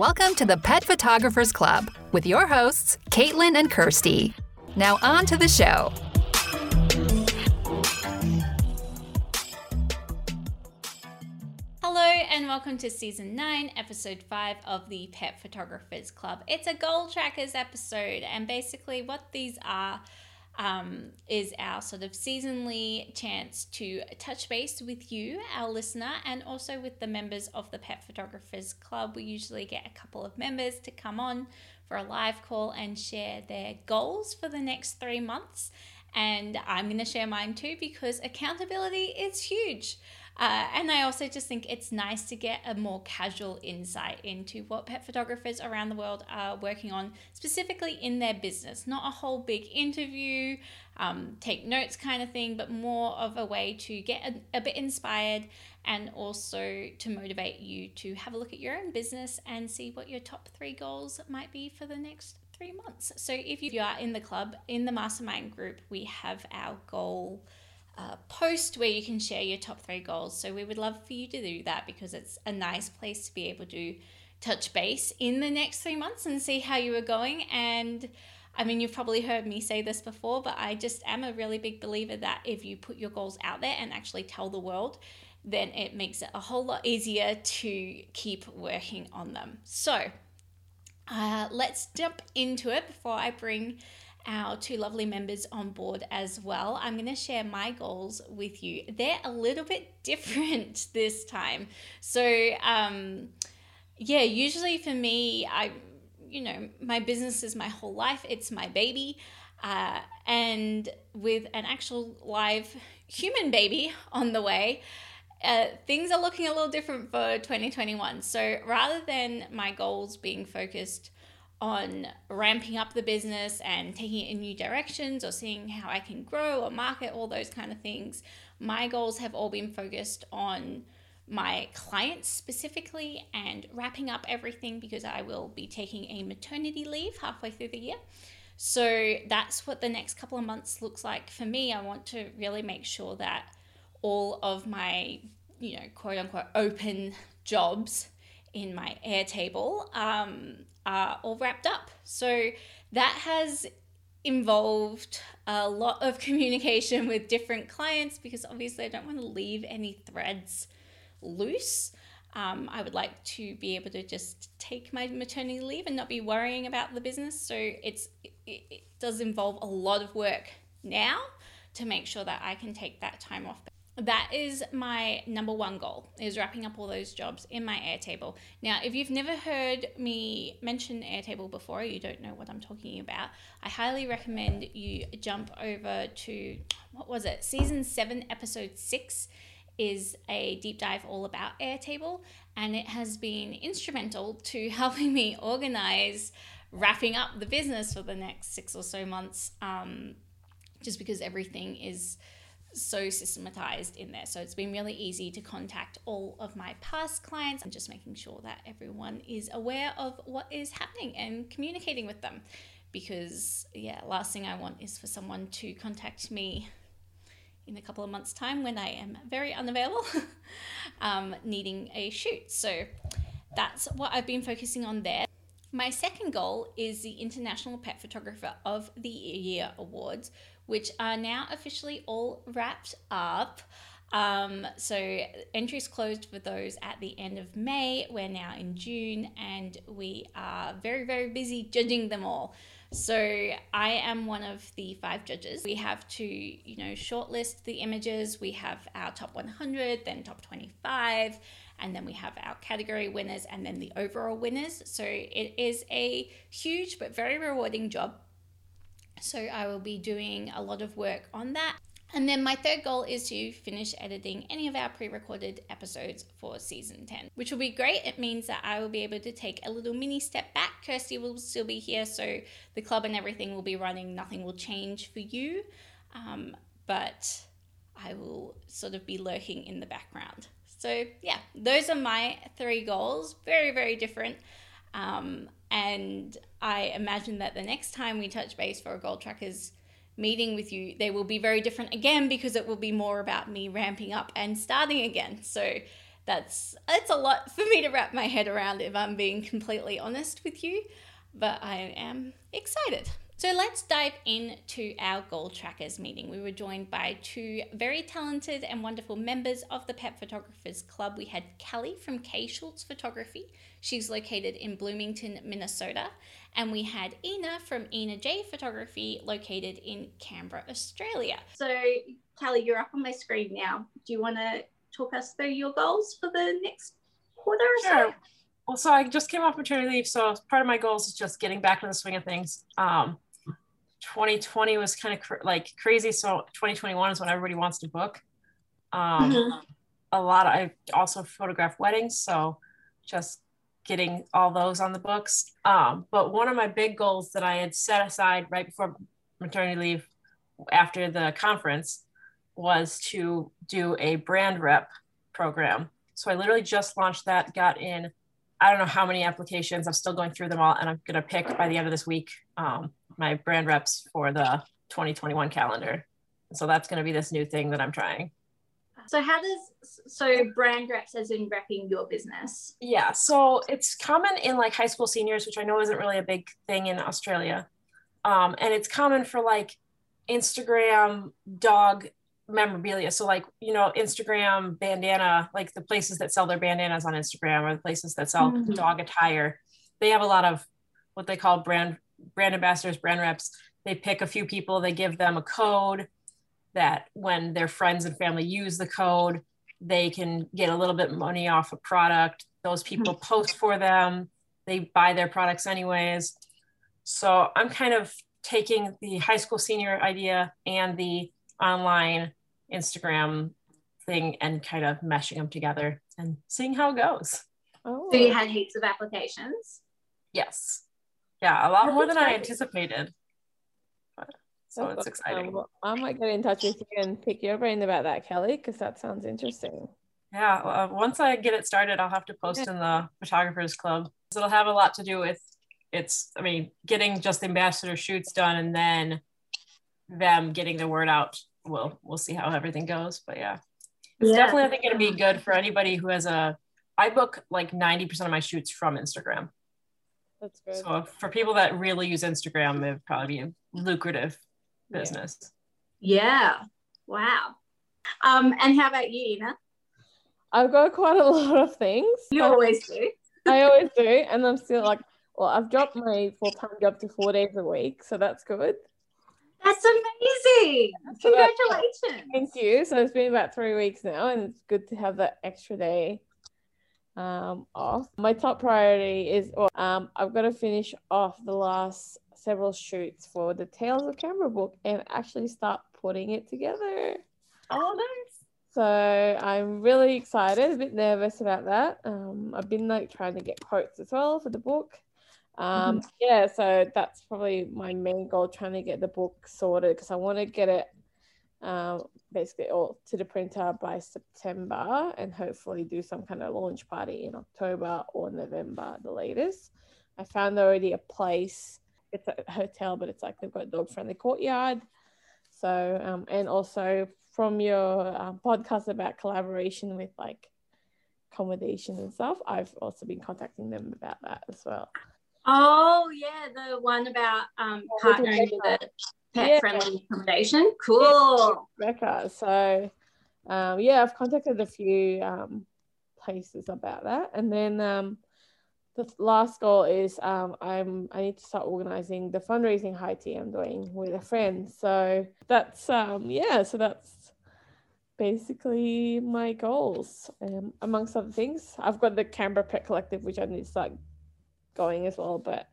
Welcome to the Pet Photographers Club with your hosts, Caitlin and Kirsty. Now, on to the show. Hello, and welcome to season 9, episode 5 of the Pet Photographers Club. It's a goal trackers episode, and basically, what these are um, is our sort of seasonally chance to touch base with you, our listener, and also with the members of the Pet Photographers Club. We usually get a couple of members to come on for a live call and share their goals for the next three months. And I'm going to share mine too because accountability is huge. Uh, and I also just think it's nice to get a more casual insight into what pet photographers around the world are working on, specifically in their business. Not a whole big interview, um, take notes kind of thing, but more of a way to get a, a bit inspired and also to motivate you to have a look at your own business and see what your top three goals might be for the next three months. So if you are in the club, in the mastermind group, we have our goal post where you can share your top three goals. So we would love for you to do that because it's a nice place to be able to touch base in the next three months and see how you are going. And I mean, you've probably heard me say this before, but I just am a really big believer that if you put your goals out there and actually tell the world, then it makes it a whole lot easier to keep working on them. So uh, let's jump into it before I bring our two lovely members on board as well. I'm going to share my goals with you. They're a little bit different this time. So, um, yeah, usually for me, I, you know, my business is my whole life, it's my baby. Uh, and with an actual live human baby on the way, uh, things are looking a little different for 2021. So rather than my goals being focused on ramping up the business and taking it in new directions or seeing how I can grow or market, all those kind of things. My goals have all been focused on my clients specifically and wrapping up everything because I will be taking a maternity leave halfway through the year. So that's what the next couple of months looks like for me. I want to really make sure that all of my, you know, quote unquote open jobs in my Airtable um, are all wrapped up. So that has involved a lot of communication with different clients because obviously I don't want to leave any threads loose. Um, I would like to be able to just take my maternity leave and not be worrying about the business. So it's it, it does involve a lot of work now to make sure that I can take that time off that is my number one goal is wrapping up all those jobs in my airtable. Now if you've never heard me mention airtable before you don't know what i'm talking about i highly recommend you jump over to what was it? Season 7 episode 6 is a deep dive all about airtable and it has been instrumental to helping me organize wrapping up the business for the next six or so months um, just because everything is so systematized in there. So it's been really easy to contact all of my past clients and just making sure that everyone is aware of what is happening and communicating with them. Because, yeah, last thing I want is for someone to contact me in a couple of months' time when I am very unavailable, um, needing a shoot. So that's what I've been focusing on there. My second goal is the International Pet Photographer of the Year Awards, which are now officially all wrapped up. Um, so entries closed for those at the end of May. We're now in June and we are very, very busy judging them all. So I am one of the five judges. We have to, you know, shortlist the images. We have our top 100, then top 25, and then we have our category winners and then the overall winners. So it is a huge but very rewarding job so I will be doing a lot of work on that. And then my third goal is to finish editing any of our pre recorded episodes for season 10, which will be great. It means that I will be able to take a little mini step back. Kirsty will still be here, so the club and everything will be running. Nothing will change for you, um, but I will sort of be lurking in the background. So, yeah, those are my three goals. Very, very different. Um, and I imagine that the next time we touch base for a Goal Trackers meeting with you, they will be very different again because it will be more about me ramping up and starting again. So that's it's a lot for me to wrap my head around if I'm being completely honest with you, but I am excited. So let's dive into our goal trackers meeting. We were joined by two very talented and wonderful members of the Pet Photographers Club. We had Kelly from K Schulz Photography. She's located in Bloomington, Minnesota. And we had Ina from Ina J Photography, located in Canberra, Australia. So, Kelly, you're up on my screen now. Do you want to talk us through your goals for the next quarter or Sure. so? Well, so I just came off maternity leave, so part of my goals is just getting back in the swing of things. Um, 2020 was kind of cr- like crazy, so 2021 is when everybody wants to book. Um, Mhm. A lot. Of, I also photograph weddings, so just getting all those on the books. Um, but one of my big goals that I had set aside right before maternity leave, after the conference, was to do a brand rep program. So I literally just launched that, got in I don't know how many applications. I'm still going through them all, and I'm gonna pick by the end of this week um, my brand reps for the 2021 calendar. So that's gonna be this new thing that I'm trying. So, how does so brand reps as in repping your business? Yeah, so it's common in like high school seniors, which I know isn't really a big thing in Australia, um, and it's common for like Instagram dog memorabilia. So like you know Instagram bandana, like the places that sell their bandanas on Instagram or the places that sell Mhm. dog attire, they have a lot of what they call brand brand ambassadors, brand reps. They pick a few people, they give them a code that when their friends and family use the code, they can get a little bit money off a product. Those hmm. people post for them. They buy their products anyways. So I'm kind of taking the high school senior idea and the online Instagram thing and kind of meshing them together and seeing how it goes. Oh, So, you had heaps of applications. Yes. Yeah, a lot That's more than I anticipated. But- So that's it's exciting. awesome. Well, I might get in touch with you and pick your brain about that, Kelly, because that sounds interesting. Yeah, uh, once I get it started, I'll have to post in the photographers club. It'll have a lot to do with it's, I mean, getting just ambassador shoots done and then them getting the word out. We'll we'll see how everything goes. But yeah, it's Yeah. definitely I think gonna be good for anybody who has a. I book like ninety percent of my shoots from Instagram. That's good. So for people that really use Instagram, it'd probably be a lucrative business. Yeah. Wow. Um, and how about you, Ina? I've got quite a lot of things. You but always do. I always do, and I'm still like, well, I've dropped my full time job to four days a week, so that's good. That's amazing. So that's- Congratulations. Thank you. So it's been about three weeks now, and it's good to have that extra day um, off. My top priority is well, um, I've got to finish off the last several shoots for the Tales of Canberra book and actually start putting it together. Oh, nice. So I'm really excited, a bit nervous about that. Um, I've been like trying to get quotes as well for the book. Um, yeah, so that's probably my main goal, trying to get the book sorted because I want to get it um, basically all to the printer by September and hopefully do some kind of launch party in October or November, the latest. I found already a place. It's a hotel, but it's like they've got dog friendly courtyard. So, um, and also from your um, podcast about collaboration with like accommodation and stuff, I've also been contacting them about that as well. Oh yeah, the one about um Yeah, we can partnering with that. a pet Yeah. friendly accommodation. Cool. Becca. So, um, yeah, I've contacted a few um, places about that, and then um, the last goal is um, I'm I need to start organizing the fundraising high tea I'm doing with a friend. So that's um, yeah, so that's basically my goals. Um, amongst other things, I've got the Canberra Pet Collective, which I need to start going as well, but.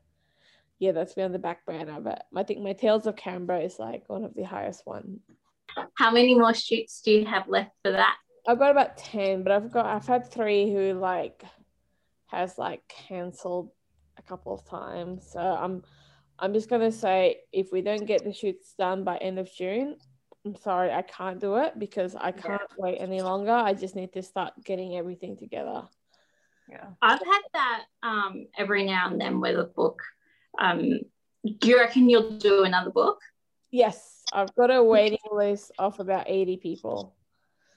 Yeah, that's been on the back burner, but I think my Tales of Canberra is like one of the highest ones. How many more shoots do you have left for that? I've got about 10, but I've got I've had three who like has like cancelled a couple of times. So I'm I'm just gonna say if we don't get the shoots done by end of June, I'm sorry, I can't do it because I can't wait any longer. I just need to start getting everything together. Yeah. I've had that um every now and then with a book. Um, do you reckon you'll do another book? Yes, I've got a waiting list of about 80 people.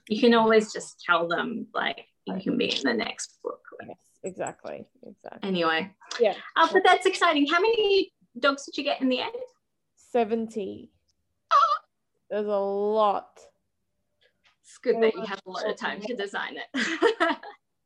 you can always just tell them like you can be in the next book. Yes, exactly. Exactly. Anyway, Yeah. uh, but that's exciting. How many dogs did you get in the end? 70. Oh. There's a lot. It's good that you Oh, have a lot of time to design it.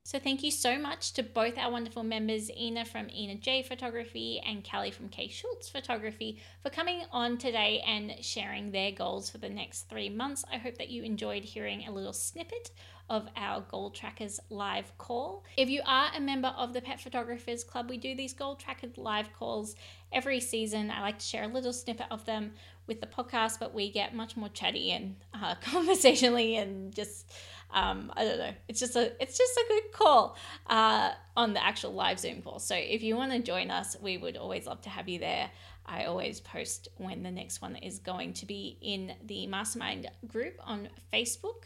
So thank you so much to both our wonderful members, Ina from Ina J Photography and Callie from K Schulz Photography, for coming on today and sharing their goals for the next three months. I hope that you enjoyed hearing a little snippet of our Goal Trackers live call. If you are a member of the Pet Photographers Club, we do these Goal Trackers live calls every season. I like to share a little snippet of them with the podcast, but we get much more chatty and uh, conversationally and just um, I don't know. It's just a it's just a good call uh, on the actual live Zoom call. So if you want to join us, we would always love to have you there. I always post when the next one is going to be in the mastermind group on Facebook.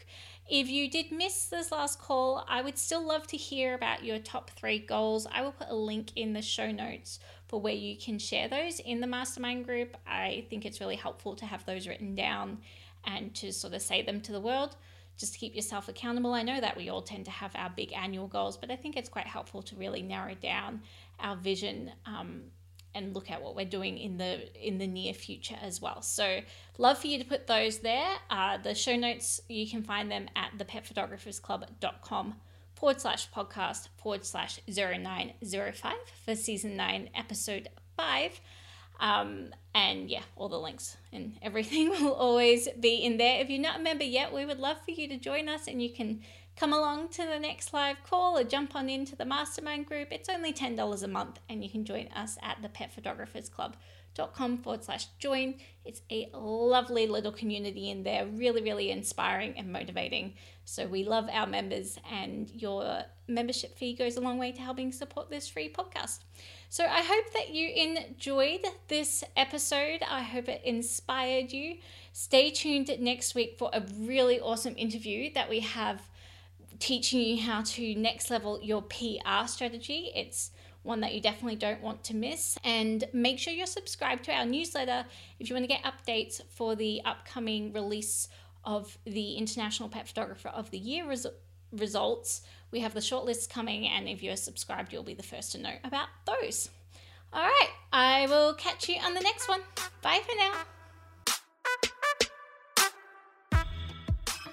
If you did miss this last call, I would still love to hear about your top three goals. I will put a link in the show notes for where you can share those in the mastermind group. I think it's really helpful to have those written down and to sort of say them to the world just to keep yourself accountable. I know that we all tend to have our big annual goals, but I think it's quite helpful to really narrow down our vision um, and look at what we're doing in the in the near future as well. So, love for you to put those there. Uh, the show notes you can find them at thepetphotographersclub.com forward slash podcast forward slash 0905 for season 9 episode 5 um, and yeah all the links and everything will always be in there if you're not a member yet we would love for you to join us and you can come along to the next live call or jump on into the mastermind group it's only $10 a month and you can join us at the pet photographers club com forward slash join. It's a lovely little community in there, really, really inspiring and motivating. So we love our members, and your membership fee goes a long way to helping support this free podcast. So I hope that you enjoyed this episode. I hope it inspired you. Stay tuned next week for a really awesome interview that we have teaching you how to next level your PR strategy. It's one that you definitely don't want to miss. And make sure you're subscribed to our newsletter if you want to get updates for the upcoming release of the International Pet Photographer of the Year res- results. We have the shortlists coming, and if you're subscribed, you'll be the first to know about those. All right, I will catch you on the next one. Bye for now.